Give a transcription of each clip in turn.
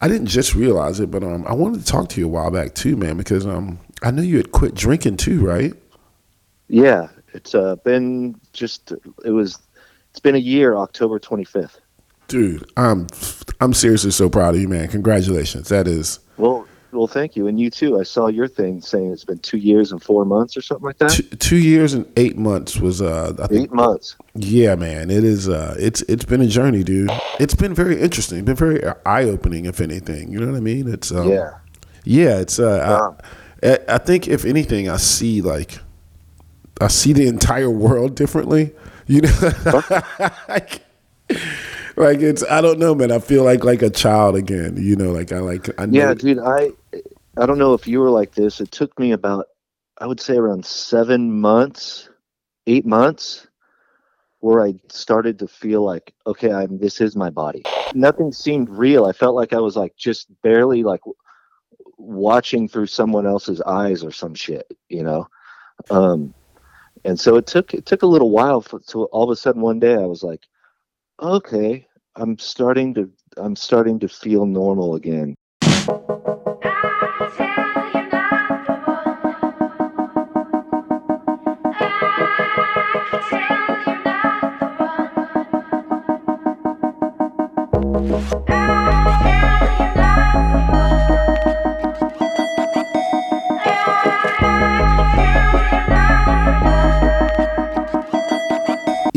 I didn't just realize it, but um, I wanted to talk to you a while back too, man, because um, I know you had quit drinking too, right? Yeah, it's uh, been just it was it's been a year, October twenty fifth. Dude, I'm I'm seriously so proud of you, man. Congratulations. That is well, well, thank you, and you too. I saw your thing saying it's been two years and four months or something like that. Two, two years and eight months was uh, I think, eight months. Yeah, man, it is. Uh, it's it's been a journey, dude. It's been very interesting. Been very eye opening, if anything. You know what I mean? It's um, yeah, yeah. It's uh, I, I think if anything, I see like I see the entire world differently. You know, like, like it's I don't know, man. I feel like like a child again. You know, like I like I yeah, dude. I I don't know if you were like this. It took me about I would say around seven months, eight months, where I started to feel like okay, I'm this is my body. Nothing seemed real. I felt like I was like just barely like watching through someone else's eyes or some shit, you know. Um, and so it took it took a little while for to all of a sudden one day I was like, okay, I'm starting to I'm starting to feel normal again.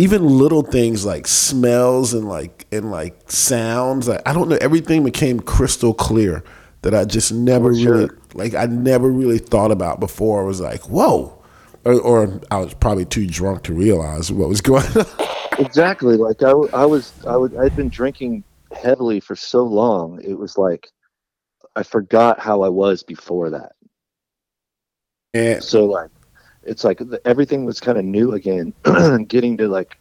Even little things like smells and like and like sounds like i don't know everything became crystal clear that i just never oh, really like i never really thought about before. I was like whoa. Or, or, i was probably too drunk to realize what was going on. Exactly. Like I, I was i would i'd been drinking heavily for so long it was like i forgot how i was before that. Yeah. so like it's like everything was kind of new again getting to like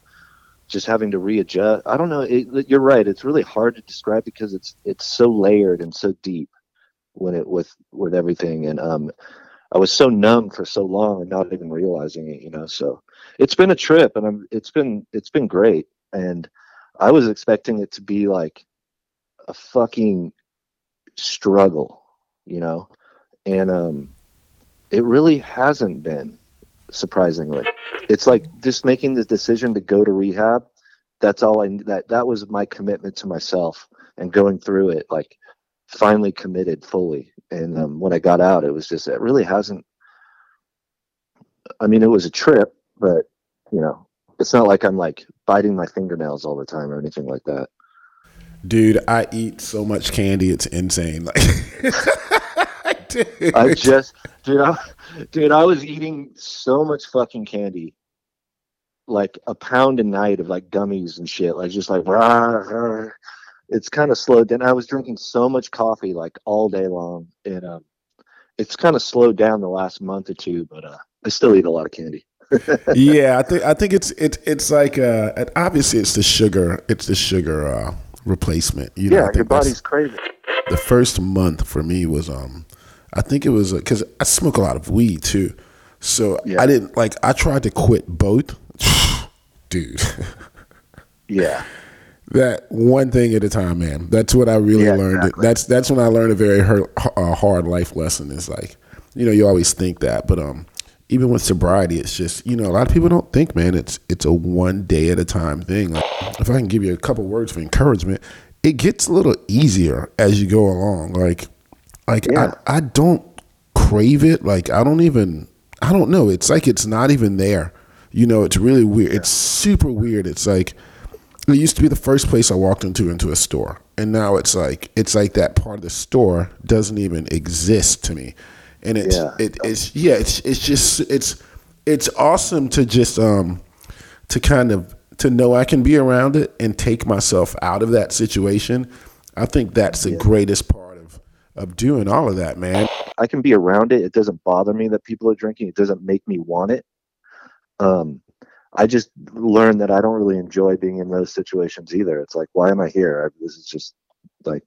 just having to readjust. I don't know it, you're right it's really hard to describe because it's it's so layered and so deep when it with with everything. And um i was so numb for so long and not even realizing it you know so it's been a trip and i'm it's been it's been great. And i was expecting it to be like a fucking struggle you know and um it really hasn't been surprisingly. It's like just making the decision to go to rehab. That's all I that that was my commitment to myself and going through it like finally committed fully. And um, when I got out, it was just it really hasn't. I mean, it was a trip, but you know, it's not like I'm like biting my fingernails all the time or anything like that. Dude, I eat so much candy, it's insane. Like dude. I just, dude, I, dude, I was eating so much fucking candy, like a pound a night of like gummies and shit, like just like rah, rah. it's kind of slowed down. I was drinking so much coffee like all day long, and um, it's kind of slowed down the last month or two, but uh, I still eat a lot of candy. Yeah, I think I think it's it, it's like uh, obviously it's the sugar, it's the sugar uh, replacement. You know, yeah, your body's craving. The first month for me was um I think it was because I smoke a lot of weed too. So yeah. I didn't like. I tried to quit both, dude. yeah. That one thing at a time, man. That's what I really yeah, learned. Exactly. That's that's when I learned a very hard, uh, hard life lesson. Is like, you know, you always think that, but um, even with sobriety, it's just you know a lot of people don't think, man. It's it's a one day at a time thing. Like, if I can give you a couple words for encouragement, it gets a little easier as you go along. Like like yeah. I, I don't crave it. Like I don't even I don't know. It's like it's not even there. You know, it's really weird. Yeah. It's super weird. It's like it used to be the first place I walked into into a store. And now it's like it's like that part of the store doesn't even exist to me. And it's yeah. it, it's yeah, it's it's just it's it's awesome to just um to kind of to know I can be around it and take myself out of that situation. I think that's the yeah. greatest part of of doing all of that, man. I can be around it. It doesn't bother me that people are drinking. It doesn't make me want it. Um, I just learned that I don't really enjoy being in those situations either. It's like, why am I here? I, this is just like,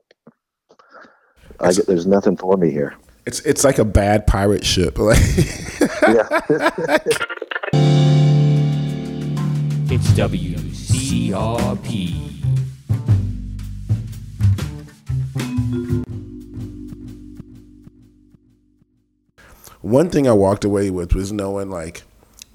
I get, there's nothing for me here. It's it's like a bad pirate ship. Like it's WCRP. One thing I walked away with was knowing like,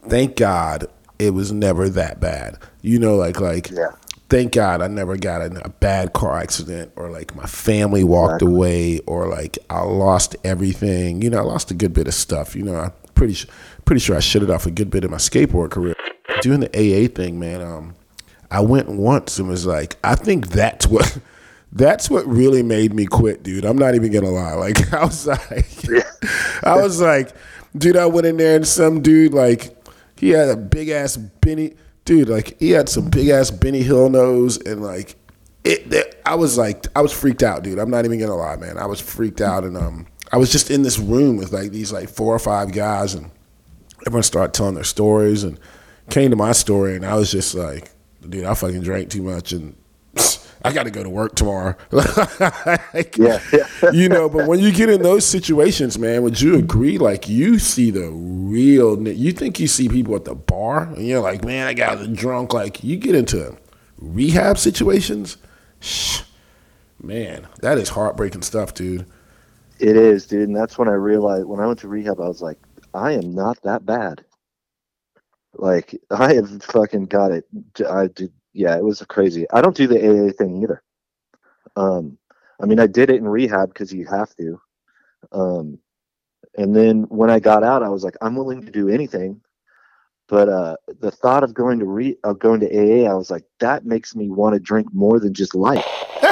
thank God it was never that bad. You know, like like yeah thank God I never got in a bad car accident or like my family walked exactly. away or like I lost everything. You know, I lost a good bit of stuff. You know, I'm pretty pretty sure I shut it off a good bit of my skateboard career. Doing the AA thing, man. Um, I went once and was like, I think that's what that's what really made me quit, dude. I'm not even gonna lie. Like I was like, I was like, dude, I went in there and some dude like he had a big ass Benny, dude. Like he had some big ass Benny Hill nose and like it, it. I was like, I was freaked out, dude. I'm not even gonna lie, man. I was freaked out and um, I was just in this room with like these like four or five guys and everyone started telling their stories and came to my story and I was just like, dude, I fucking drank too much and I got to go to work tomorrow. like, yeah, you know, but when you get in those situations, man, would you agree? Like, you see the real, you think you see people at the bar, and you're like, man, I got drunk. Like, you get into rehab situations, shh, man, that is heartbreaking stuff, dude. It is, dude. And that's when I realized, when I went to rehab, I was like, I am not that bad. Like, I have fucking got it. I did yeah, it was crazy. I don't do the AA thing either. Um, I mean, I did it in rehab because you have to. Um, and then when I got out, I was like, I'm willing to do anything. But uh, the thought of going to re of going to AA, I was like, that makes me want to drink more than just life.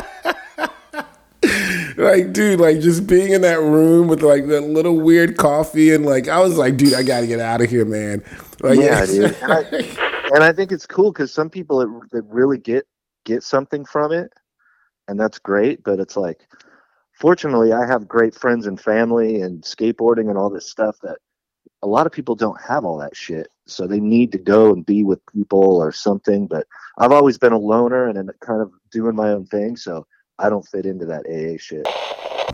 like, dude, like just being in that room with like that little weird coffee and like, I was like, dude, I got to get out of here, man. Like, yeah, dude. And I, think it's cool because some people that, that really get get something from it, and that's great. But it's like, fortunately, I have great friends and family and skateboarding and all this stuff that a lot of people don't have all that shit. So they need to go and be with people or something. But I've always been a loner and kind of doing my own thing. So I don't fit into that AA shit.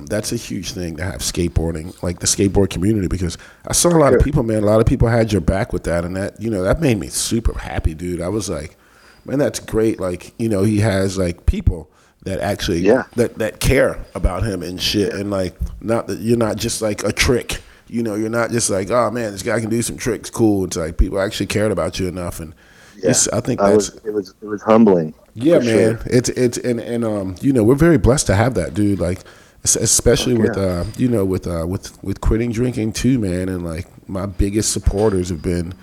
That's a huge thing to have skateboarding, like the skateboard community, because I saw a lot of people, man. A lot of people had your back with that, and that you know that made me super happy, dude. I was like, man, that's great. Like you know, he has like people that actually yeah. that that care about him and shit, and like not that you're not just like a trick. You know, you're not just like, oh man, this guy can do some tricks, cool. It's like people actually cared about you enough, and yeah. I think that's was, it was it was humbling. Yeah, man. Sure. It's it's and and um, you know, we're very blessed to have that, dude. Like especially with uh, you know with uh, with with quitting drinking too, man. And like my biggest supporters have been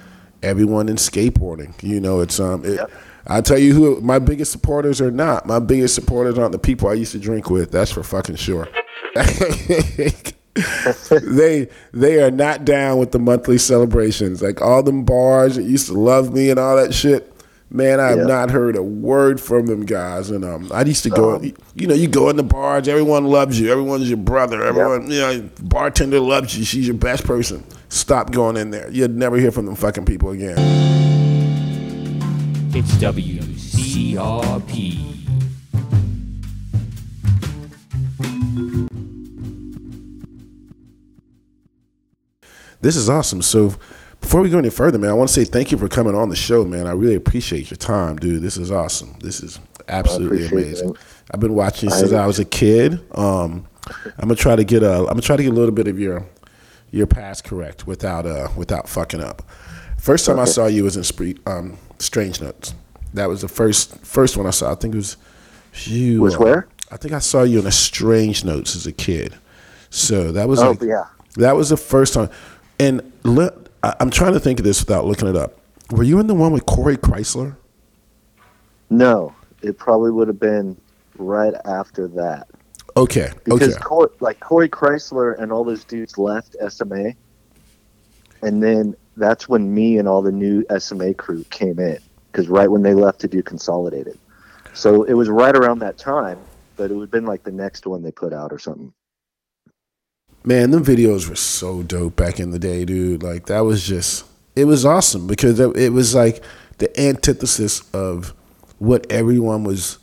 everyone in skateboarding. You know, it's um, it, yep. I tell you who my biggest supporters are not. My biggest supporters aren't the people I used to drink with. That's for fucking sure. they they are not down with the monthly celebrations. Like all them bars that used to love me and all that shit. Man, I have not heard a word from them guys. And um, I used to go, um, you know, you go in the bars, everyone loves you, everyone's your brother, everyone, you know, bartender loves you, she's your best person. Stop going in there. You'd never hear from them fucking people again. It's WCRP. This is awesome. So, before we go any further, man, I want to say thank you for coming on the show, man. I really appreciate your time, dude. This is awesome. This is absolutely amazing. It, I've been watching since I, was a kid. Um, I'm gonna try to get a. I'm gonna try to get a little bit of your your past correct without uh without fucking up. First time okay. I saw you was in Spree, um, Strange Notes. That was the first first one I saw. I think it was you. Was uh, where? I think I saw you in a Strange Notes as a kid. So that was oh like, yeah. That was the first time. And let, I, am trying to think of this without looking it up. Were you in the one with Corey Chrysler? No, it probably would have been right after that. Okay. Because okay. Corey, like Corey Chrysler and all those dudes left SMA, and then that's when me and all the new SMA crew came in. Because right when they left to do Consolidated, so it was right around that time. But it would have been like the next one they put out or something man, them videos were so dope back in the day, dude. Like that was just it was awesome because it was like the antithesis of what everyone was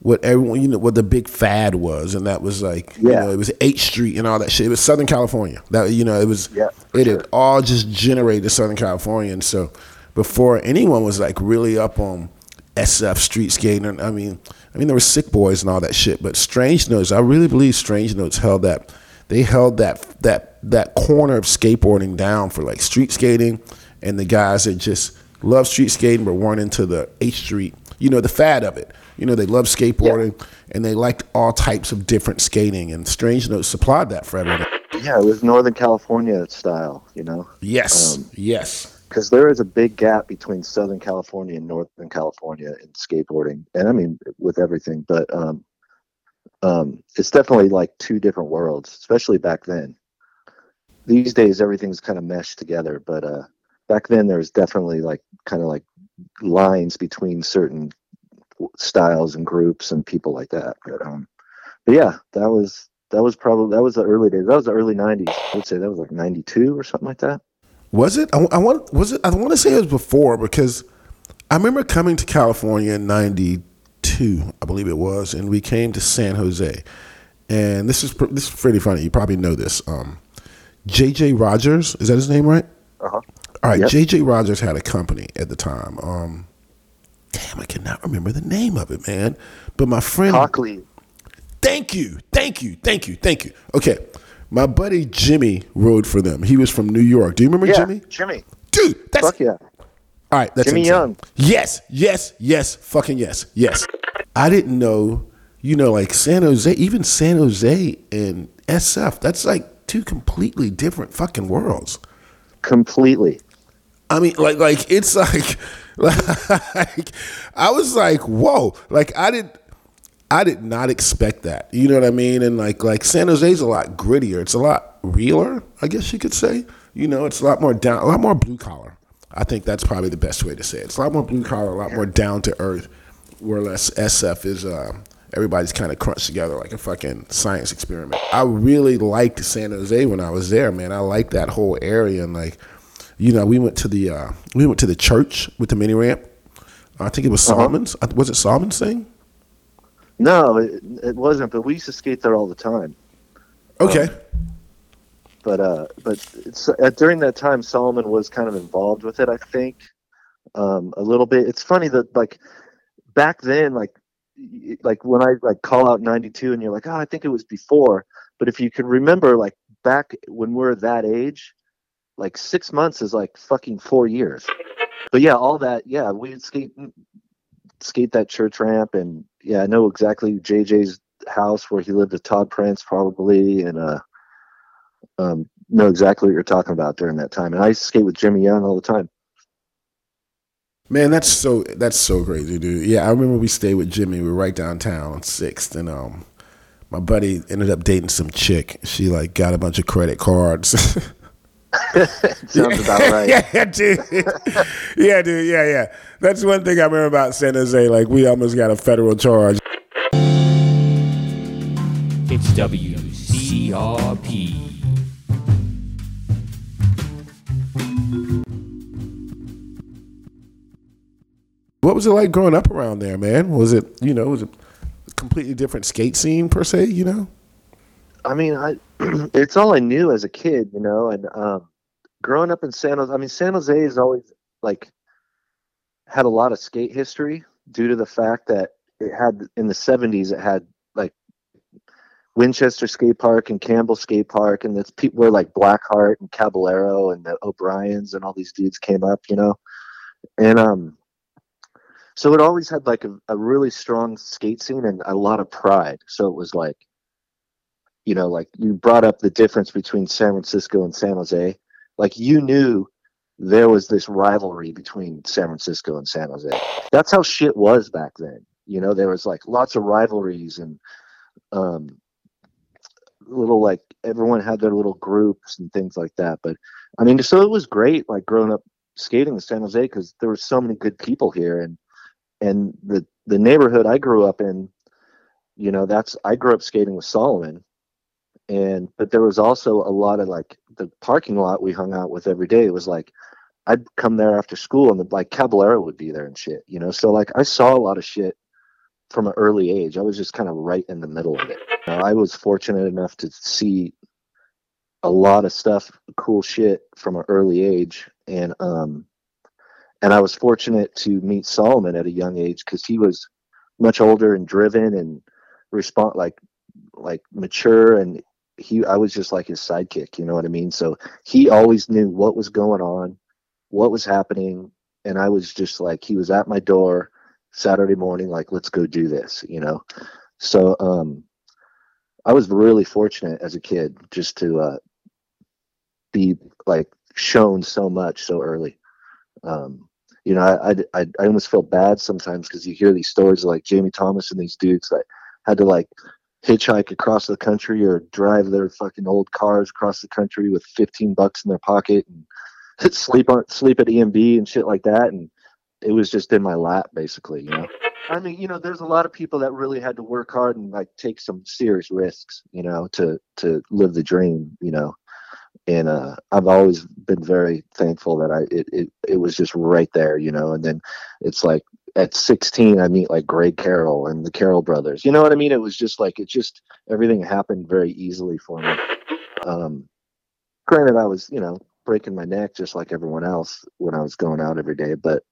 what everyone you know what the big fad was and that was like yeah. you know it was H Street and all that shit. It was Southern California. That you know it was yeah, it sure. had all just generated Southern California and so before anyone was like really up on SF street skating I mean I mean there were sick boys and all that shit but Strange Notes I really believe Strange Notes held that they held that that that corner of skateboarding down for like street skating and the guys that just love street skating but weren't into the H Street, you know, the fad of it. You know, they love skateboarding yeah. and they liked all types of different skating and Strange Notes supplied that for everyone. Yeah, it was Northern California style, you know. Yes. Um, yes. Because there is a big gap between Southern California and Northern California in skateboarding, and I mean with everything. But um, um, it's definitely like two different worlds, especially back then. These days, everything's kind of meshed together, but uh, back then there was definitely like kind of like lines between certain styles and groups and people like that. But um, but yeah, that was that was probably that was the early days. That was the early '90s. I would say that was like '92 or something like that. Was it? I, I want. Was it? I want to say it was before because I remember coming to California in '92, I believe it was, and we came to San Jose. And this is this is pretty funny. You probably know this. Um, JJ Rogers is that his name, right? Uh huh. All right. Yep. JJ Rogers had a company at the time. Um, damn, I cannot remember the name of it, man. But my friend Hockley. Thank you, thank you, thank you, thank you. Okay, my buddy Jimmy rode for them. He was from New York. Do you remember yeah, Jimmy? Jimmy. Dude, that's Fuck yeah. All right, that's Jimmy insane. Young. Yes, yes, yes, fucking yes, yes. I didn't know, you know, like San Jose, even San Jose and SF. That's like two completely different fucking worlds. Completely. I mean, like, like it's like, like I was like, whoa, like I didn't. I did not expect that. You know what I mean? And like like San Jose's a lot grittier. It's a lot realer, I guess you could say. You know, it's a lot more down, a lot more blue collar. I think that's probably the best way to say it. It's a lot more blue collar, a lot more down to earth. Whereas SF is, uh, everybody's kind of crunched together like a fucking science experiment. I really liked San Jose when I was there, man. I liked that whole area and like, you know, we went to the uh, we went to the church with the mini ramp. I think it was. Salman's. Uh-huh. Was it Salman's thing? No, it, it wasn't. But we used to skate there all the time. Okay. Um, but uh, but uh, during that time, Solomon was kind of involved with it. I think um, a little bit. It's funny that like back then, like like when I like call out '92, and you're like, oh, I think it was before. But if you can remember, like back when we're that age, like six months is like fucking four years. But yeah, all that. Yeah, we'd skate skate that church ramp and yeah, I know exactly JJ's house where he lived with Todd Prince probably, and uh, um, know exactly what you're talking about during that time. And I skate with Jimmy Young all the time. Man, that's so that's so crazy, dude. Yeah, I remember we stayed with Jimmy. We were right downtown, Sixth, and um, my buddy ended up dating some chick. She like got a bunch of credit cards. Sounds about right. yeah, dude. yeah, dude. Yeah, yeah. That's one thing I remember about San Jose. Like, we almost got a federal charge. It's WCRP. What was it like growing up around there, man? Was it, you know, was it a completely different skate scene per se, you know? I mean, I it's all I knew as a kid, you know, and um, growing up in San Jose, I mean, San Jose has always like had a lot of skate history due to the fact that it had in the 70s, it had like Winchester Skate Park and Campbell Skate Park, and that's people were like Blackheart and Caballero and the O'Briens and all these dudes came up, you know, and um, so it always had like a, a really strong skate scene and a lot of pride. So it was like you know, like you brought up the difference between San Francisco and San Jose. Like you knew there was this rivalry between San Francisco and San Jose. That's how shit was back then. You know, there was like lots of rivalries and um little like everyone had their little groups and things like that. But I mean, so it was great like growing up skating in San Jose because there were so many good people here and and the the neighborhood I grew up in, you know, that's I grew up skating with Salman. And but there was also a lot of like the parking lot we hung out with every day it was like i'd come there after school and the, like caballero would be there and shit you know? So like i saw a lot of shit from an early age. I was just kind of right in the middle of it. You know, i was fortunate enough to see a lot of stuff cool shit from an early age. And um and i was fortunate to meet Salman at a young age because he was much older and driven and respond like like mature and he I was just like his sidekick, you know what I mean? So he always knew what was going on, what was happening, and I was just like he was at my door Saturday morning like let's go do this, you know. So um I was really fortunate as a kid just to uh be like shown so much so early. Um you know, I I I almost feel bad sometimes because you hear these stories like Jamie Thomas and these dudes that had to like hitchhike across the country or drive their fucking old cars across the country with 15 bucks in their pocket and sleep on sleep at EMB and shit like that and it was just in my lap basically you know? I mean you know there's a lot of people that really had to work hard and like take some serious risks you know to to live the dream you know and uh, I've always been very thankful that I it, it it was just right there, you know. And then it's like at 16, I meet like Greg Carroll and the Carroll brothers. You know what I mean? It was just like it just everything happened very easily for me. Um, granted, I was you know breaking my neck just like everyone else when I was going out every day, but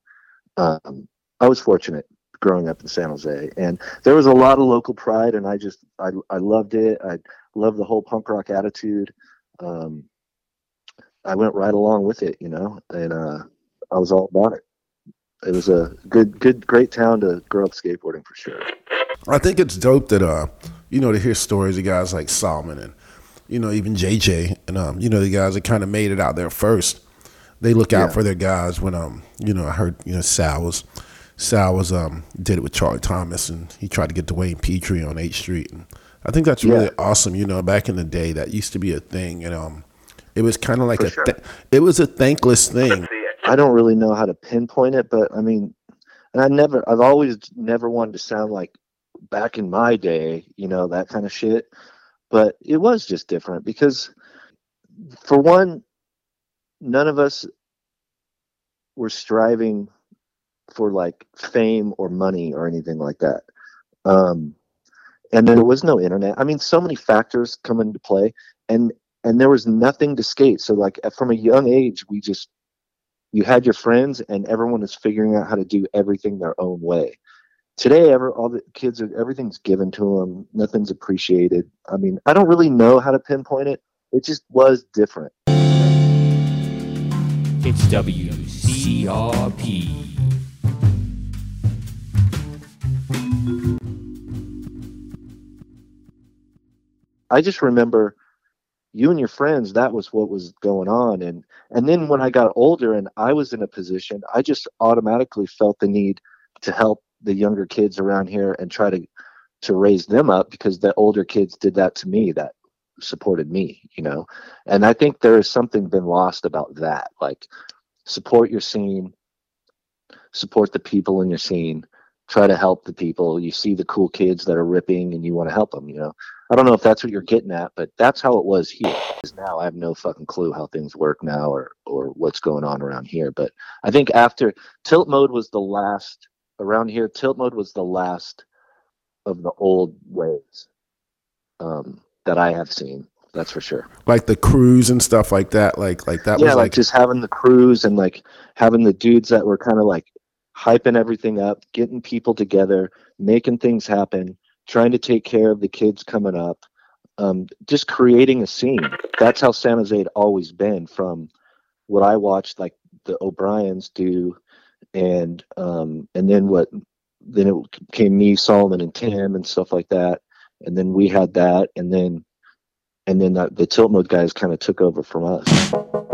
um, I was fortunate growing up in San Jose, and there was a lot of local pride, and I just I I loved it. I loved the whole punk rock attitude. Um, I went right along with it, you know, and uh, I was all about it. It was a good, good, great town to grow up skateboarding for sure. I think it's dope that uh, you know, to hear stories of guys like Salman and you know even JJ and um, you know the guys that kind of made it out there first. They look out yeah. for their guys when um, you know, I heard you know Sal was Sal was um did it with Charlie Thomas and he tried to get Duane Pitre on H Street and I think that's really yeah. awesome. You know, back in the day that used to be a thing and um it was kind of like For a, sure. th- it was a thankless thing. I don't really know how to pinpoint it, but I mean, and I never, I've always never wanted to sound like back in my day, you know, that kind of shit. But it was just different because, for one, none of us were striving for like fame or money or anything like that. Um, and there was no internet. I mean, so many factors come into play, and and there was nothing to skate. So like from a young age, we just you had your friends, and everyone is figuring out how to do everything their own way. Today, ever all the kids are everything's given to them. Nothing's appreciated. I mean, I don't really know how to pinpoint it. It just was different. It's WCRP. I just remember you and your friends that was what was going on. And and then when i got older and i was in a position i just automatically felt the need to help the younger kids around here and try to to raise them up because the older kids did that to me that supported me you know? And i think there is something been lost about that like support your scene support the people in your scene try to help the people you see the cool kids that are ripping and you want to help them you know I don't know if that's what you're getting at, but that's how it was here. Now I have no fucking clue how things work now or or what's going on around here. But I think after tilt mode was the last around here. Tilt mode was the last of the old ways um, that I have seen. That's for sure. Like the crews and stuff like that. Like like that. Yeah, was like, like just having the crews and like having the dudes that were kind of like hyping everything up, getting people together, making things happen trying to take care of the kids coming up, um, just creating a scene. That's how San Jose had always been from what I watched, like the O'Briens do, and um, and then what then it came me, Salman, and Tim, and stuff like that. And then we had that, and then and then the, the tilt mode guys kind of took over from us.